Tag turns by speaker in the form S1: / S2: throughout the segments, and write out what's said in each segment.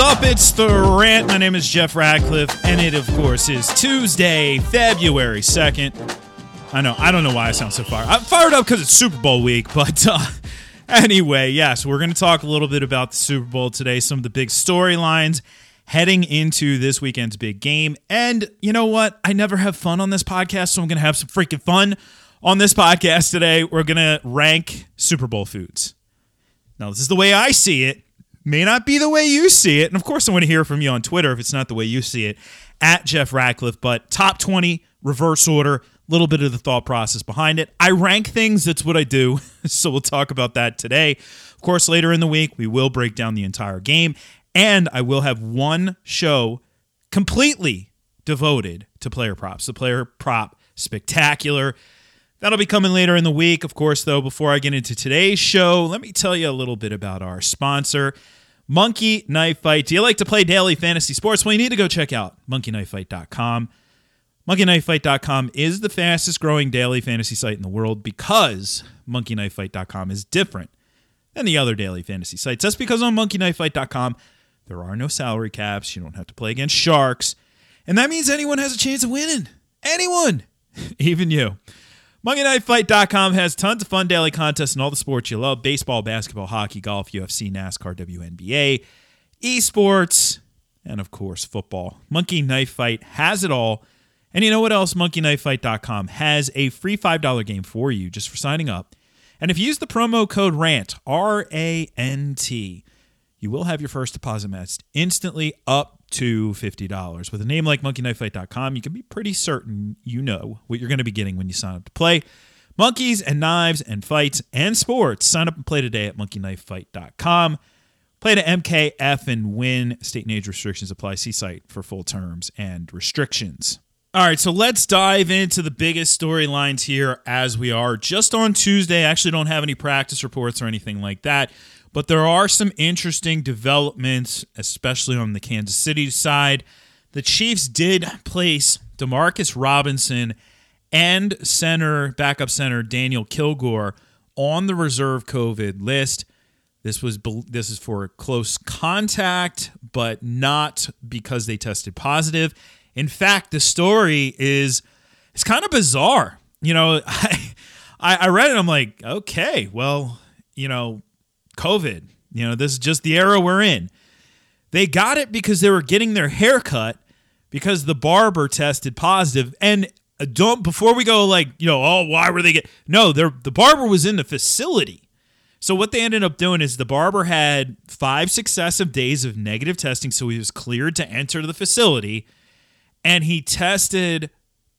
S1: up? It's the rant. My name is Jeff Ratcliffe, and it, of course, is Tuesday, February 2nd. I know, I don't know why I sound so fired. I'm fired up because it's Super Bowl week, but uh, anyway, yes, we're going to talk a little bit about the Super Bowl today, some of the big storylines heading into this weekend's big game. And you know what? I never have fun on this podcast, so I'm going to have some freaking fun on this podcast today. We're going to rank Super Bowl foods. Now, this is the way I see it may not be the way you see it. And of course, I want to hear from you on Twitter if it's not the way you see it at Jeff Ratcliffe. But top 20, reverse order, a little bit of the thought process behind it. I rank things, that's what I do. so we'll talk about that today. Of course, later in the week, we will break down the entire game. And I will have one show completely devoted to player props, the player prop spectacular. That'll be coming later in the week. Of course, though, before I get into today's show, let me tell you a little bit about our sponsor, Monkey Knife Fight. Do you like to play daily fantasy sports? Well, you need to go check out monkeyknifefight.com. Monkeyknifefight.com is the fastest growing daily fantasy site in the world because monkeyknifefight.com is different than the other daily fantasy sites. That's because on monkeyknifefight.com, there are no salary caps. You don't have to play against sharks. And that means anyone has a chance of winning. Anyone, even you. MonkeyKnifeFight.com has tons of fun daily contests in all the sports you love baseball, basketball, hockey, golf, UFC, NASCAR, WNBA, esports, and of course, football. Monkey Knife Fight has it all. And you know what else? MonkeyKnifeFight.com has a free $5 game for you just for signing up. And if you use the promo code RANT, R A N T, you will have your first deposit matched instantly up to $50. With a name like monkeyknifefight.com, you can be pretty certain you know what you're going to be getting when you sign up to play. Monkeys and knives and fights and sports. Sign up and play today at monkeyknifefight.com. Play to MKF and win. State and age restrictions apply. See site for full terms and restrictions. All right, so let's dive into the biggest storylines here as we are just on Tuesday. I actually don't have any practice reports or anything like that. But there are some interesting developments, especially on the Kansas City side. The Chiefs did place Demarcus Robinson and center backup center Daniel Kilgore on the reserve COVID list. This was this is for close contact, but not because they tested positive. In fact, the story is it's kind of bizarre. You know, I I read it. I'm like, okay, well, you know, COVID. You know, this is just the era we're in. They got it because they were getting their hair cut because the barber tested positive. And uh, don't before we go like, you know, oh, why were they get no, the barber was in the facility. So what they ended up doing is the barber had five successive days of negative testing, so he was cleared to enter the facility, and he tested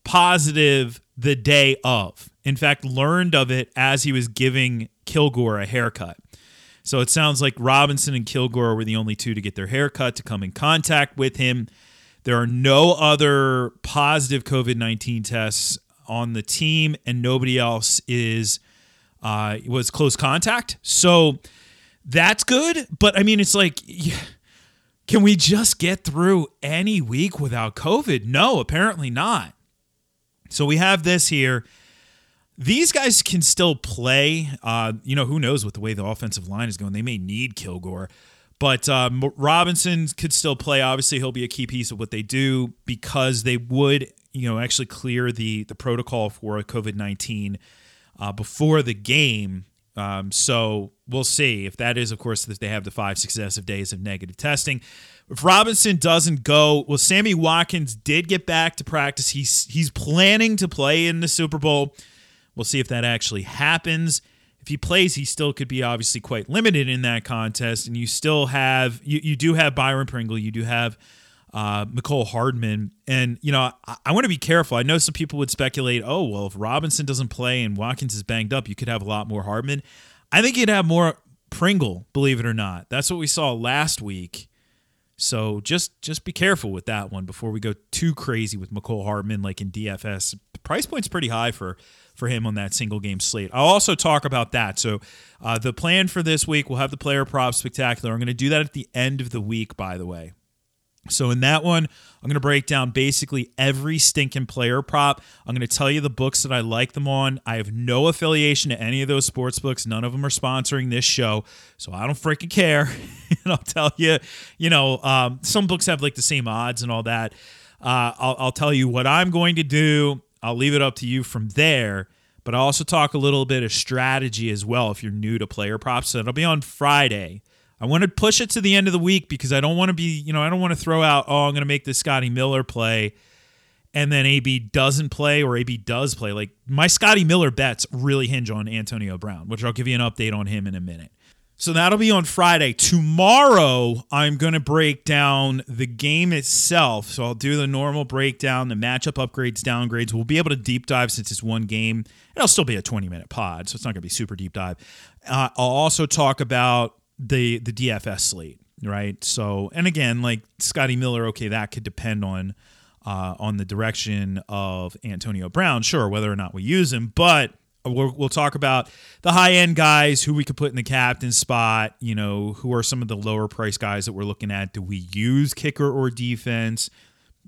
S1: positive the day of. In fact, learned of it as he was giving Kilgore a haircut. So it sounds like Robinson and Kilgore were the only two to get their hair cut to come in contact with him. There are no other positive COVID 19 tests on the team, and nobody else is uh, was close contact. So that's good. But I mean, it's like, can we just get through any week without COVID? No, apparently not. So we have this here these guys can still play. Uh, you know, who knows what the way the offensive line is going? They may need Kilgore, but um, Robinson could still play. Obviously, he'll be a key piece of what they do because they would, you know, actually clear the the protocol for COVID nineteen uh, before the game. Um, so we'll see if that is, of course, that they have the five successive days of negative testing. If Robinson doesn't go, well, Sammy Watkins did get back to practice. He's he's planning to play in the Super Bowl. We'll see if that actually happens. If he plays, he still could be obviously quite limited in that contest. And you still have, you, you do have Byron Pringle, you do have uh, Mecole Hardman. And, you know, I, I want to be careful. I know some people would speculate, oh, well, if Robinson doesn't play and Watkins is banged up, you could have a lot more Hardman. I think you'd have more Pringle, believe it or not. That's what we saw last week. So just just be careful with that one before we go too crazy with Mecole Hardman like in DFS. The price point's pretty high for for him on that single game slate. I'll also talk about that. So, uh, the plan for this week, we'll have the player prop spectacular. I'm going to do that at the end of the week, by the way. So in that one, I'm going to break down basically every stinking player prop. I'm going to tell you the books that I like them on. I have no affiliation to any of those sports books. None of them are sponsoring this show, so I don't freaking care. and I'll tell you, you know, um, some books have like the same odds and all that. Uh, I'll, I'll tell you what I'm going to do. I'll leave it up to you from there. But I'll also talk a little bit of strategy as well if you're new to player props. So it'll be on Friday. I want to push it to the end of the week because I don't want to be, you know, I don't want to throw out, oh, I'm going to make this Scotty Miller play and then AB doesn't play or AB does play. Like my Scotty Miller bets really hinge on Antonio Brown, which I'll give you an update on him in a minute. So that'll be on Friday. Tomorrow, I'm going to break down the game itself. So I'll do the normal breakdown, the matchup upgrades, downgrades. We'll be able to deep dive since it's one game. It'll still be a 20 minute pod, so it's not going to be super deep dive. Uh, I'll also talk about the the DFS slate, right? So, and again, like Scotty Miller, okay, that could depend on uh, on the direction of Antonio Brown, sure, whether or not we use him, but we'll, we'll talk about the high end guys who we could put in the captain spot. You know, who are some of the lower price guys that we're looking at? Do we use kicker or defense?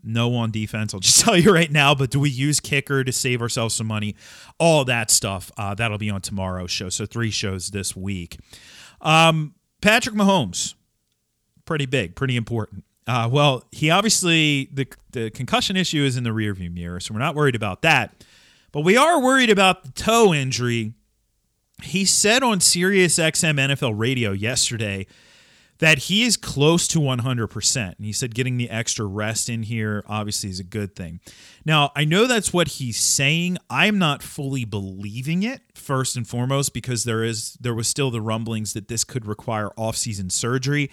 S1: No on defense. I'll just tell you right now. But do we use kicker to save ourselves some money? All that stuff. Uh, that'll be on tomorrow's show. So three shows this week. Um, Patrick Mahomes, pretty big, pretty important. Uh, well, he obviously the the concussion issue is in the rearview mirror, so we're not worried about that. But we are worried about the toe injury. He said on Sirius XM NFL radio yesterday that he is close to 100%. And he said getting the extra rest in here obviously is a good thing. Now, I know that's what he's saying. I'm not fully believing it first and foremost because there is there was still the rumblings that this could require off-season surgery.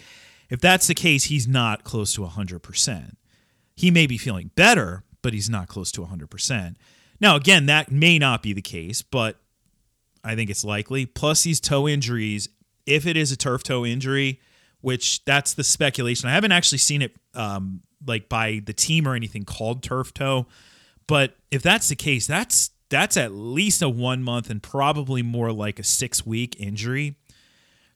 S1: If that's the case, he's not close to 100%. He may be feeling better, but he's not close to 100%. Now, again, that may not be the case, but I think it's likely. Plus, these toe injuries, if it is a turf toe injury, which that's the speculation. I haven't actually seen it um, like by the team or anything called turf toe, but if that's the case, that's that's at least a one month and probably more like a six week injury.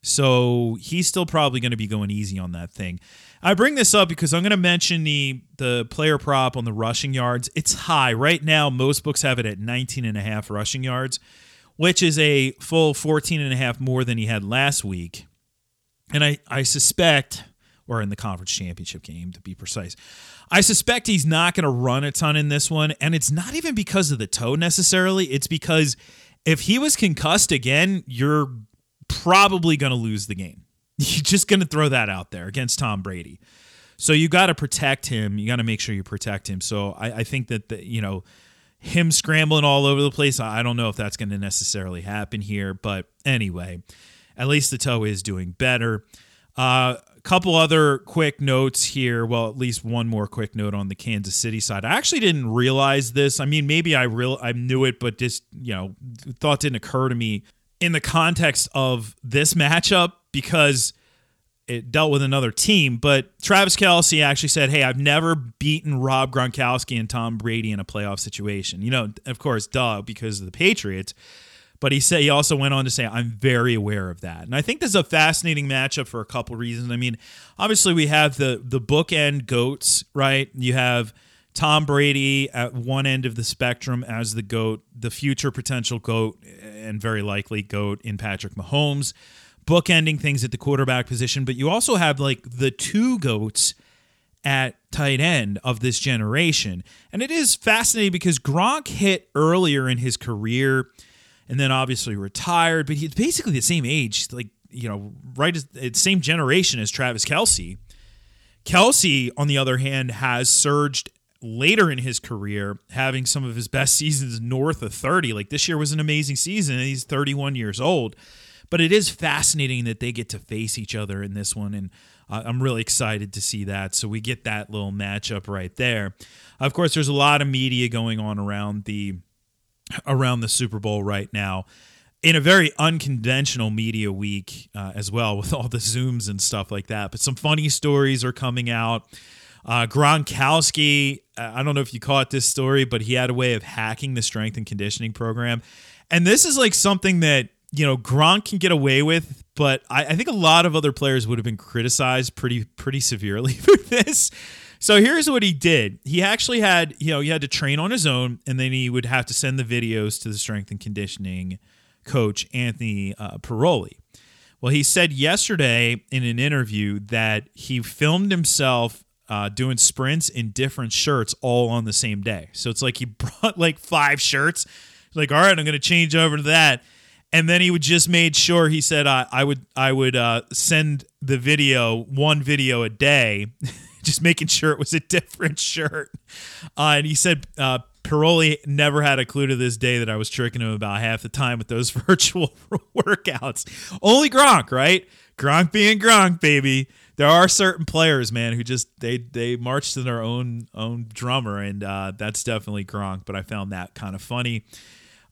S1: So he's still probably going to be going easy on that thing. I bring this up because I'm going to mention the the player prop on the rushing yards. It's high right now. Most books have it at 19 and a half rushing yards, which is a full 14 and a half more than he had last week. And I, I suspect, or in the conference championship game to be precise, I suspect he's not going to run a ton in this one. And it's not even because of the toe necessarily. It's because if he was concussed again, you're probably going to lose the game. You're just going to throw that out there against Tom Brady. So you got to protect him. You got to make sure you protect him. So I, I think that, the, you know, him scrambling all over the place, I don't know if that's going to necessarily happen here. But anyway, at least the toe is doing better. A uh, couple other quick notes here. Well, at least one more quick note on the Kansas City side. I actually didn't realize this. I mean, maybe I real I knew it, but just you know, thought didn't occur to me in the context of this matchup because it dealt with another team. But Travis Kelce actually said, Hey, I've never beaten Rob Gronkowski and Tom Brady in a playoff situation. You know, of course, duh, because of the Patriots. But he said he also went on to say, I'm very aware of that. And I think this is a fascinating matchup for a couple reasons. I mean, obviously we have the the bookend goats, right? You have Tom Brady at one end of the spectrum as the GOAT, the future potential GOAT, and very likely GOAT in Patrick Mahomes, bookending things at the quarterback position. But you also have like the two GOATs at tight end of this generation. And it is fascinating because Gronk hit earlier in his career and then obviously retired, but he's basically the same age, like, you know, right as the same generation as Travis Kelce. Kelce, on the other hand, has surged later in his career, having some of his best seasons north of 30. Like this year was an amazing season, and he's 31 years old. But it is fascinating that they get to face each other in this one, and I'm really excited to see that. So we get that little matchup right there. Of course, there's a lot of media going on around the around the Super Bowl right now in a very unconventional media week uh, as well with all the zooms and stuff like that but some funny stories are coming out uh, gronkowski uh, i don't know if you caught this story but he had a way of hacking the strength and conditioning program and this is like something that you know Gronk can get away with, but I, I think a lot of other players would have been criticized pretty pretty severely for this. So here's what he did. He actually had, you know, he had to train on his own, and then he would have to send the videos to the strength and conditioning coach Anthony uh, Piroli. Well, he said yesterday in an interview that he filmed himself uh, doing sprints in different shirts all on the same day. So it's like he brought like five shirts. like, all right, I'm to change over to that. And then he would just made sure he said uh, I would I would uh, send the video one video a day, just making sure it was a different shirt. Uh, and he said uh, Piroli never had a clue to this day that I was tricking him about half the time with those virtual workouts. Only Gronk, right? Gronk being Gronk, baby. There are certain players, man, who just they they march to their own own drummer, and uh, that's definitely Gronk. But I found that kind of funny.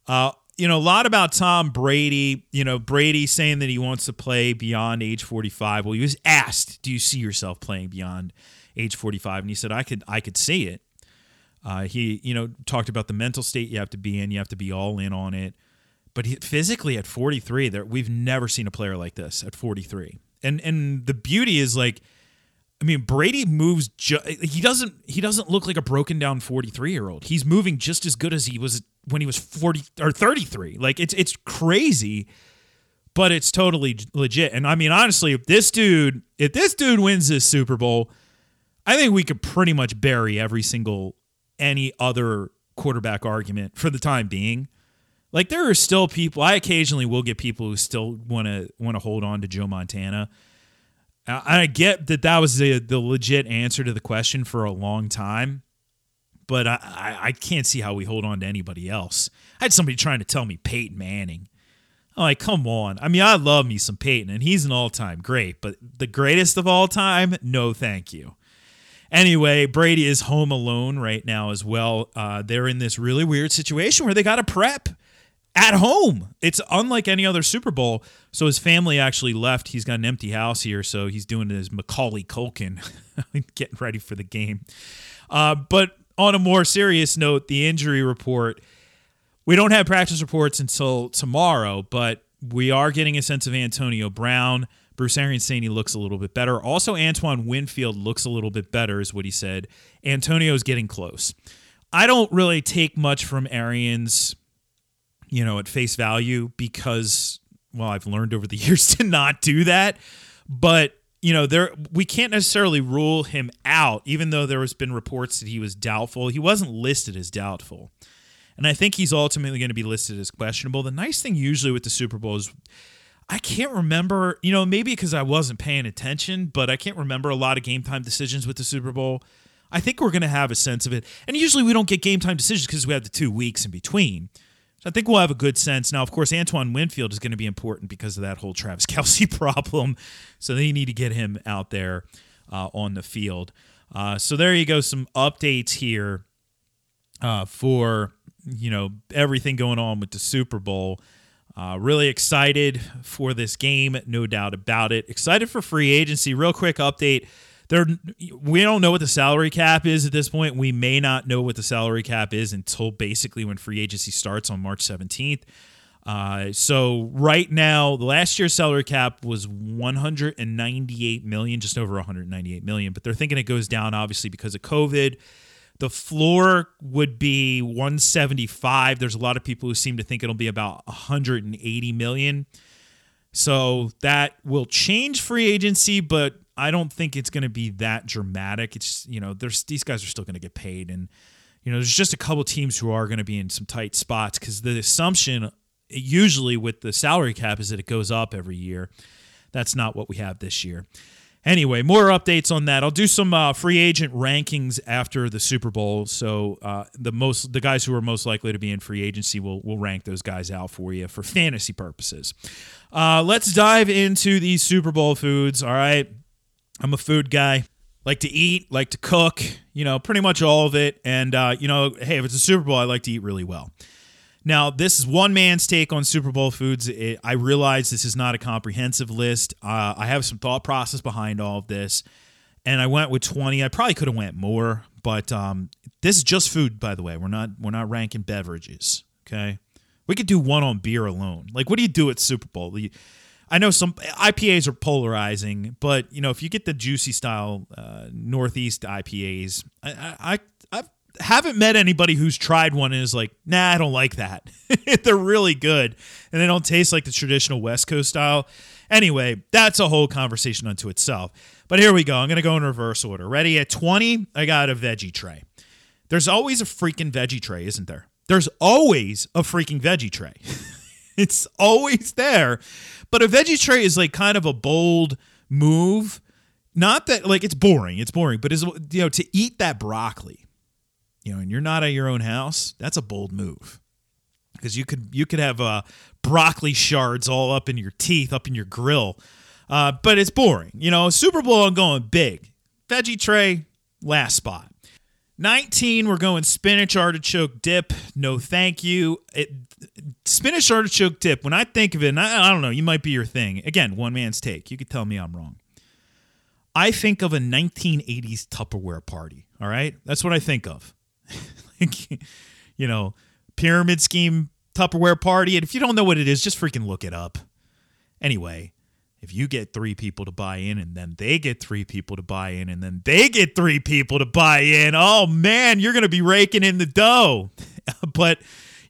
S1: Uh, you know, a lot about Tom Brady. You know, Brady saying that he wants to play beyond age 45. Well, he was asked, "Do you see yourself playing beyond age 45?" And he said, "I could, I could see it." Uh, he, you know, talked about the mental state you have to be in. You have to be all in on it. But he, physically, at 43, there we've never seen a player like this at 43. And and the beauty is like, I mean, Brady moves. Ju- he doesn't. He doesn't look like a broken down 43 year old. He's moving just as good as he was when he was 40 or 33. Like it's it's crazy, but it's totally legit. And I mean, honestly, if this dude, if this dude wins this Super Bowl, I think we could pretty much bury every single any other quarterback argument for the time being. Like there are still people. I occasionally will get people who still want to want to hold on to Joe Montana. I get that that was the the legit answer to the question for a long time, but I, I, I can't see how we hold on to anybody else. I had somebody trying to tell me Peyton Manning. I'm like, come on. I mean, I love me some Peyton, and he's an all time great, but the greatest of all time, no, thank you. Anyway, Brady is home alone right now as well. Uh, they're in this really weird situation where they got to prep at home. It's unlike any other Super Bowl. So his family actually left. He's got an empty house here, so he's doing his Macaulay Culkin, getting ready for the game. Uh, but on a more serious note, the injury report. We don't have practice reports until tomorrow, but we are getting a sense of Antonio Brown. Bruce Arians saying he looks a little bit better. Also, Antoine Winfield looks a little bit better, is what he said. Antonio's getting close. I don't really take much from Arians, you know, at face value because, well, I've learned over the years to not do that. But you know, there we can't necessarily rule him out, even though there has been reports that he was doubtful. He wasn't listed as doubtful. And I think he's ultimately going to be listed as questionable. The nice thing usually with the Super Bowl is I can't remember, you know, maybe because I wasn't paying attention, but I can't remember a lot of game time decisions with the Super Bowl. I think we're going to have a sense of it. And usually we don't get game time decisions because we have the two weeks in between. So I think we'll have a good sense. Now, of course, Antoine Winfield is going to be important because of that whole Travis Kelce problem. So they need to get him out there uh, on the field. Uh, so there you go. Some updates here uh, for you know everything going on with the Super Bowl. Uh, really excited for this game, no doubt about it. Excited for free agency. Real quick update. We don't know what the salary cap is at this point. We may not know what the salary cap is until basically when free agency starts on March 17th. Uh, so right now, the last year's salary cap was 198 million, just over 198 million. But they're thinking it goes down, obviously, because of COVID. The floor would be 175. There's a lot of people who seem to think it'll be about 180 million. So that will change free agency, but I don't think it's going to be that dramatic. It's you know, there's these guys are still going to get paid, and you know, there's just a couple teams who are going to be in some tight spots because the assumption usually with the salary cap is that it goes up every year. That's not what we have this year. Anyway, more updates on that. I'll do some uh, free agent rankings after the Super Bowl. So uh, the most the guys who are most likely to be in free agency will will rank those guys out for you for fantasy purposes. Uh, let's dive into these Super Bowl foods. All right, I'm a food guy. Like to eat, like to cook. You know, pretty much all of it. And uh, you know, hey, if it's a Super Bowl, I like to eat really well. Now, this is one man's take on Super Bowl foods. It, I realize this is not a comprehensive list. Uh, I have some thought process behind all of this, and I went with 20. I probably could have went more, but um, this is just food, by the way. We're not we're not ranking beverages. Okay, We could do one on beer alone. Like, what do you do at Super Bowl? You, I know some IPAs are polarizing, but you know if you get the juicy style uh, Northeast IPAs, I, I I haven't met anybody who's tried one and is like, nah, I don't like that. They're really good, and they don't taste like the traditional West Coast style. Anyway, that's a whole conversation unto itself. But here we go. I'm gonna go in reverse order. Ready at 20? I got a veggie tray. There's always a freaking veggie tray, isn't there? There's always a freaking veggie tray. it's always there. But a veggie tray is like kind of a bold move. Not that like it's boring, it's boring, but is you know to eat that broccoli, you know, and you're not at your own house, that's a bold move. Because you could you could have uh, broccoli shards all up in your teeth, up in your grill. Uh, but it's boring. You know, Super Bowl, I'm going big. Veggie tray, last spot. 19, we're going spinach artichoke dip. No, thank you. It, spinach artichoke dip, when I think of it, and I, I don't know, you might be your thing. Again, one man's take. You could tell me I'm wrong. I think of a 1980s Tupperware party. All right. That's what I think of. like, you know, pyramid scheme Tupperware party. And if you don't know what it is, just freaking look it up. Anyway, if you get three people to buy in and then they get three people to buy in and then they get three people to buy in, oh man, you're going to be raking in the dough. but,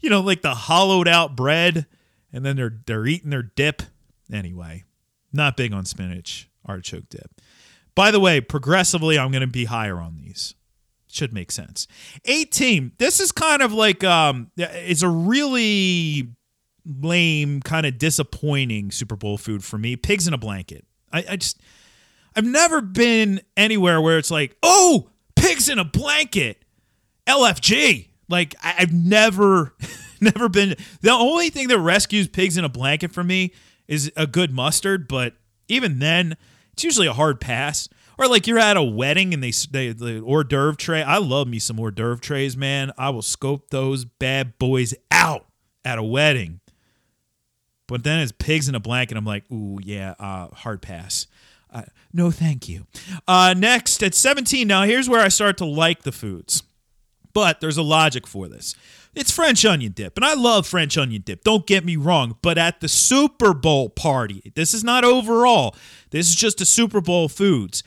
S1: you know, like the hollowed out bread and then they're they're eating their dip. Anyway, not big on spinach artichoke dip. By the way, progressively I'm going to be higher on these. Should make sense. 18. This is kind of like um it's a really lame, kind of disappointing Super Bowl food for me. Pigs in a blanket. I, I just, I've never been anywhere where it's like, oh, pigs in a blanket, LFG. Like I, I've never, never been. The only thing that rescues pigs in a blanket for me is a good mustard, but even then, it's usually a hard pass. Or like you're at a wedding and they, they the hors d'oeuvre tray. I love me some hors d'oeuvre trays, man. I will scope those bad boys out at a wedding. But then it's pigs in a blanket. I'm like, ooh, yeah, uh, hard pass. Uh, no, thank you. Uh, next, at 17, now here's where I start to like the foods. But there's a logic for this. It's French onion dip, and I love French onion dip. Don't get me wrong, but at the Super Bowl party, this is not overall. This is just a Super Bowl foods.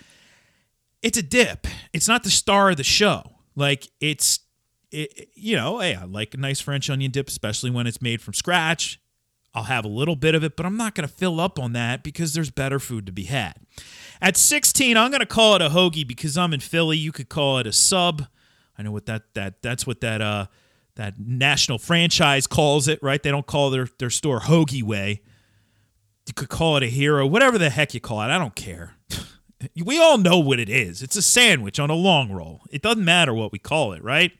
S1: It's a dip. It's not the star of the show. Like it's, it, you know, hey, I like a nice French onion dip, especially when it's made from scratch. I'll have a little bit of it, but I'm not going to fill up on that because there's better food to be had. At 16, I'm going to call it a hoagie because I'm in Philly. You could call it a sub. I know what that that that's what that uh that national franchise calls it, right? They don't call their their store Hoagie Way. You could call it a hero, whatever the heck you call it. I don't care. we all know what it is. It's a sandwich on a long roll. It doesn't matter what we call it, right?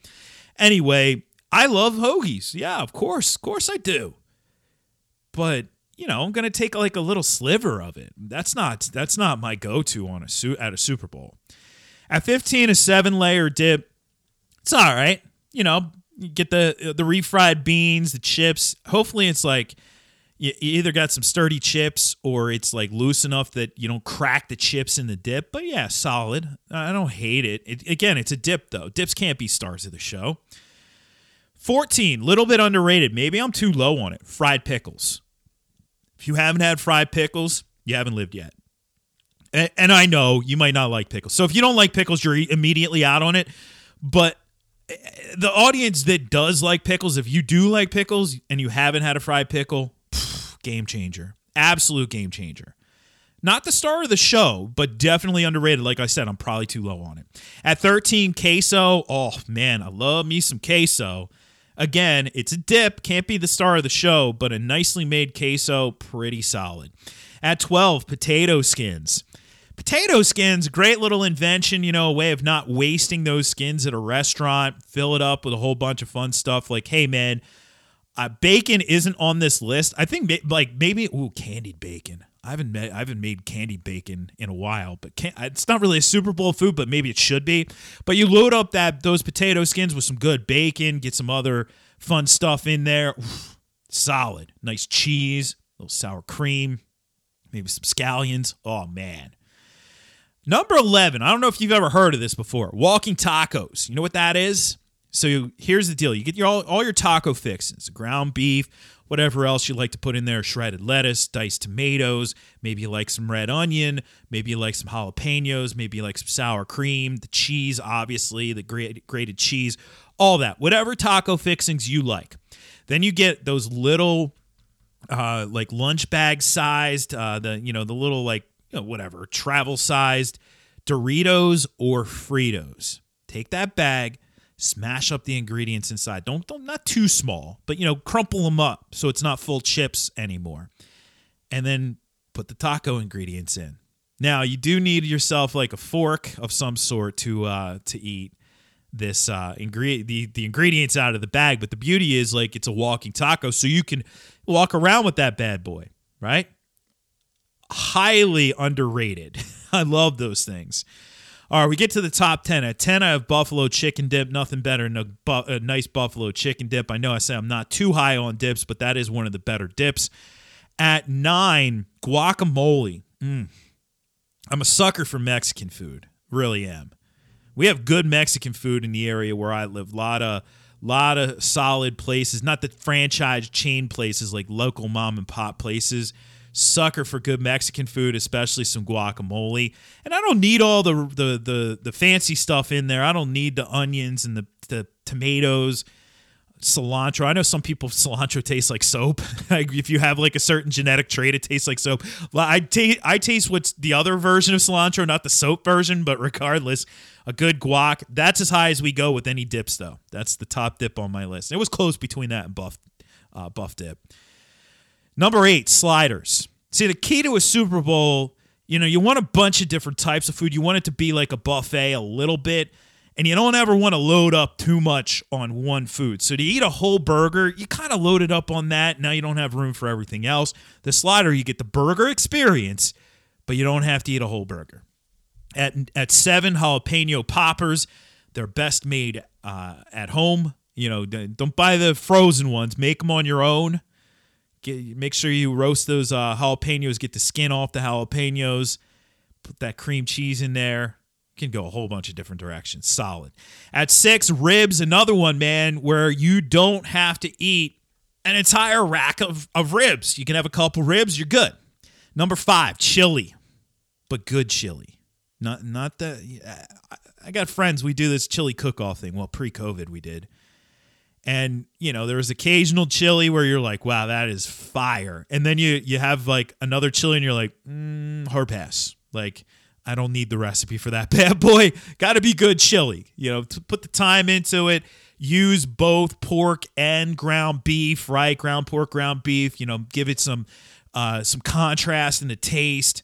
S1: Anyway, I love hoagies. Yeah, of course. Of course I do but you know, I'm gonna take like a little sliver of it. That's not that's not my go-to on a suit at a Super Bowl. At 15, a seven layer dip, it's all right. You know, you get the the refried beans, the chips. Hopefully, it's like you, you either got some sturdy chips or it's like loose enough that you don't crack the chips in the dip. But yeah, solid. I don't hate it. it again, it's a dip though. Dips can't be stars of the show. 14, little bit underrated. Maybe I'm too low on it. Fried pickles. You haven't had fried pickles, you haven't lived yet. And, and I know you might not like pickles. So if you don't like pickles, you're immediately out on it. But eh, the audience that does like pickles, if you do like pickles and you haven't had a fried pickle, pff, game changer. Absolute game changer. Not the star of the show, but definitely underrated. Like I said, I'm probably too low on it. At 13, queso. Oh, man, I love me some queso. Again, it's a dip, can't be the star of the show, but a nicely made queso, pretty solid. At 12, potato skins. Potato skins, great little invention, you know, a way of not wasting those skins at a restaurant. Fill it up with a whole bunch of fun stuff like, hey, man, uh, bacon isn't on this list. I think like maybe ooh candied bacon. I haven't made I haven't made candied bacon in a while, but can, it's not really a Super Bowl food, but maybe it should be. But you load up that those potato skins with some good bacon, get some other fun stuff in there. Oof, solid, nice cheese, a little sour cream, maybe some scallions. Oh man. Number 11, I don't know if you've ever heard of this before. Walking tacos. You know what that is? So here's the deal: you get your all, all your taco fixings, ground beef, whatever else you like to put in there, shredded lettuce, diced tomatoes, maybe you like some red onion, maybe you like some jalapenos, maybe you like some sour cream, the cheese, obviously, the grated cheese, all that, whatever taco fixings you like. Then you get those little, uh, like lunch bag sized, uh, the you know the little like you know, whatever travel sized Doritos or Fritos. Take that bag smash up the ingredients inside. Don't, don't not too small, but you know, crumple them up so it's not full chips anymore. And then put the taco ingredients in. Now you do need yourself like a fork of some sort to uh, to eat this uh, ingredient the, the ingredients out of the bag. But the beauty is like it's a walking taco, so you can walk around with that bad boy, right? Highly underrated. I love those things. All right, we get to the top 10. At 10, I have buffalo chicken dip. Nothing better than a, bu- a, nice buffalo chicken dip. I know I say I'm not too high on dips, but that is one of the better dips. At 9, guacamole. Mm. I'm a sucker for Mexican food. Really am. We have good Mexican food in the area where I live. A lot of lot of solid places, not the franchise chain places like local mom and pop places sucker for good Mexican food, especially some guacamole. And I don't need all the the the, the fancy stuff in there. I don't need the onions and the, the tomatoes, cilantro. I know some people cilantro tastes like soap. if you have like a certain genetic trait, it tastes like soap. I taste I taste what's the other version of cilantro, not the soap version. But regardless, a good guac. That's as high as we go with any dips, though. That's the top dip on my list. It was close between that and buff uh, buff dip. Number eight, sliders. See, the key to a Super Bowl, you know, you want a bunch of different types of food. You want it to be like a buffet a little bit, and you don't ever want to load up too much on one food. So to eat a whole burger, you kind of load it up on that. Now you don't have room for everything else. The slider, you get the burger experience, but you don't have to eat a whole burger. At, at seven, jalapeno poppers. They're best made uh, at home. You know, don't buy the frozen ones. Make them on your own. Get, make sure you roast those uh, jalapenos. Get the skin off the jalapenos. Put that cream cheese in there. You can go a whole bunch of different directions. Solid. At six, ribs. Another one, man, where you don't have to eat an entire rack of, of ribs. You can have a couple ribs. You're good. Number five, chili, but good chili. Not not the. I got friends. We do this chili cook off thing. Well, pre COVID, we did and you know there was occasional chili where you're like wow that is fire. And then you you have like another chili and you're like mm, hard pass. Like i don't need the recipe for that bad boy. Gotta be good chili you know to put the time into it. Use both pork and ground beef right? Ground pork ground beef you know give it some uh, some contrast in the taste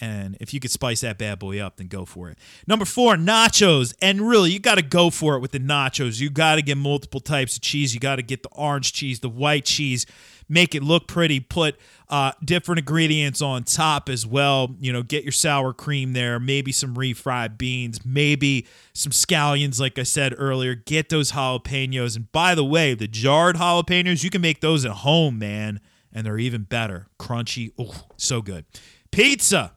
S1: and if you could spice that bad boy up, then go for it. Number four, nachos. And really, you got to go for it with the nachos. You got to get multiple types of cheese. You got to get the orange cheese, the white cheese, make it look pretty. Put uh, different ingredients on top as well. You know, get your sour cream there, maybe some refried beans, maybe some scallions, like I said earlier. Get those jalapenos. And by the way, the jarred jalapenos, you can make those at home, man. And they're even better. Crunchy. Oh, so good. Pizza.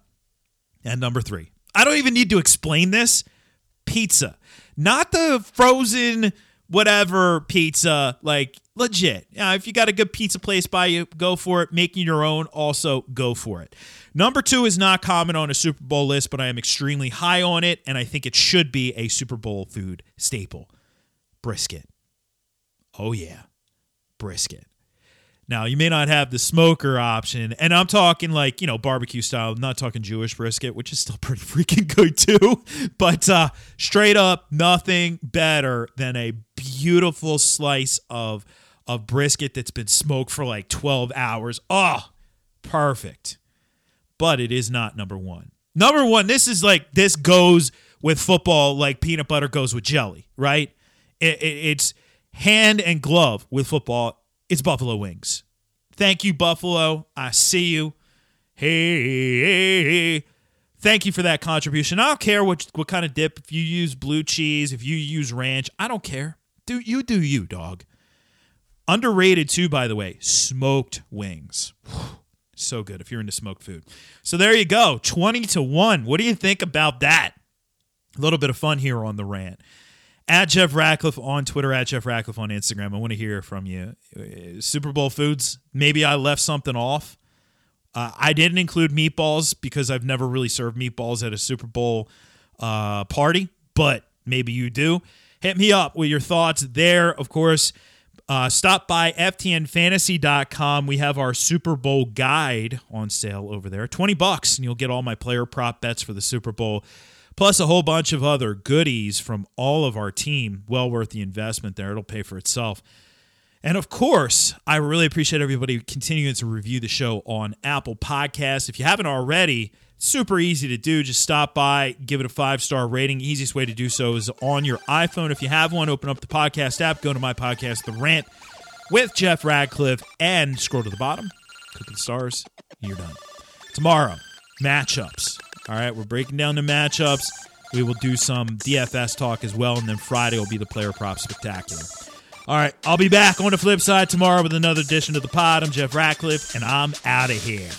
S1: And number three, I don't even need to explain this pizza, not the frozen whatever pizza, like legit. Now, if you got a good pizza place by you, go for it. Making your own, also go for it. Number two is not common on a Super Bowl list, but I am extremely high on it, and I think it should be a Super Bowl food staple brisket. Oh, yeah, brisket. Now, you may not have the smoker option, and I'm talking like, you know, barbecue style, I'm not talking Jewish brisket, which is still pretty freaking good too. But uh, straight up, nothing better than a beautiful slice of, of brisket that's been smoked for like 12 hours. Oh, perfect. But it is not number one. Number one, this is like, this goes with football like peanut butter goes with jelly, right? It, it, it's hand and glove with football it's Buffalo Wings. Thank you, Buffalo. I see you. Hey. Thank you for that contribution. I don't care what what kind of dip. If you use blue cheese, if you use ranch, I don't care. Do you do you, dog? Underrated too, by the way. Smoked wings. so good if you're into smoked food. So there you go. 20 to 1. What do you think about that? A little bit of fun here on the rant. At Jeff Ratcliffe on Twitter, at Jeff Ratcliffe on Instagram. I want to hear from you. Uh, Super Bowl foods. Maybe I left something off. Uh, I didn't include meatballs because I've never really served meatballs at a Super Bowl uh, party, but maybe you do. Hit me up with your thoughts there. Of course, uh, stop by ftnfantasy.com. We have our Super Bowl guide on sale over there. 20 bucks, and you'll get all my player prop bets for the Super Bowl, plus a whole bunch of other goodies from all of our team. Well worth the investment there. It'll pay for itself. And of course, I really appreciate everybody continuing to review the show on Apple Podcasts. If you haven't already, super easy to do. Just stop by, give it a five star rating. Easiest way to do so is on your iPhone. If you have one, open up the podcast app, go to my podcast, The Rant with Jeff Ratcliffe, and scroll to the bottom, click the stars, you're done. Tomorrow, matchups. All right, we're breaking down the matchups. We will do some DFS talk as well, and then Friday will be the player prop spectacular. All right, I'll be back on the flip side tomorrow with another edition of the pod. I'm Jeff Ratcliffe, and I'm out of here.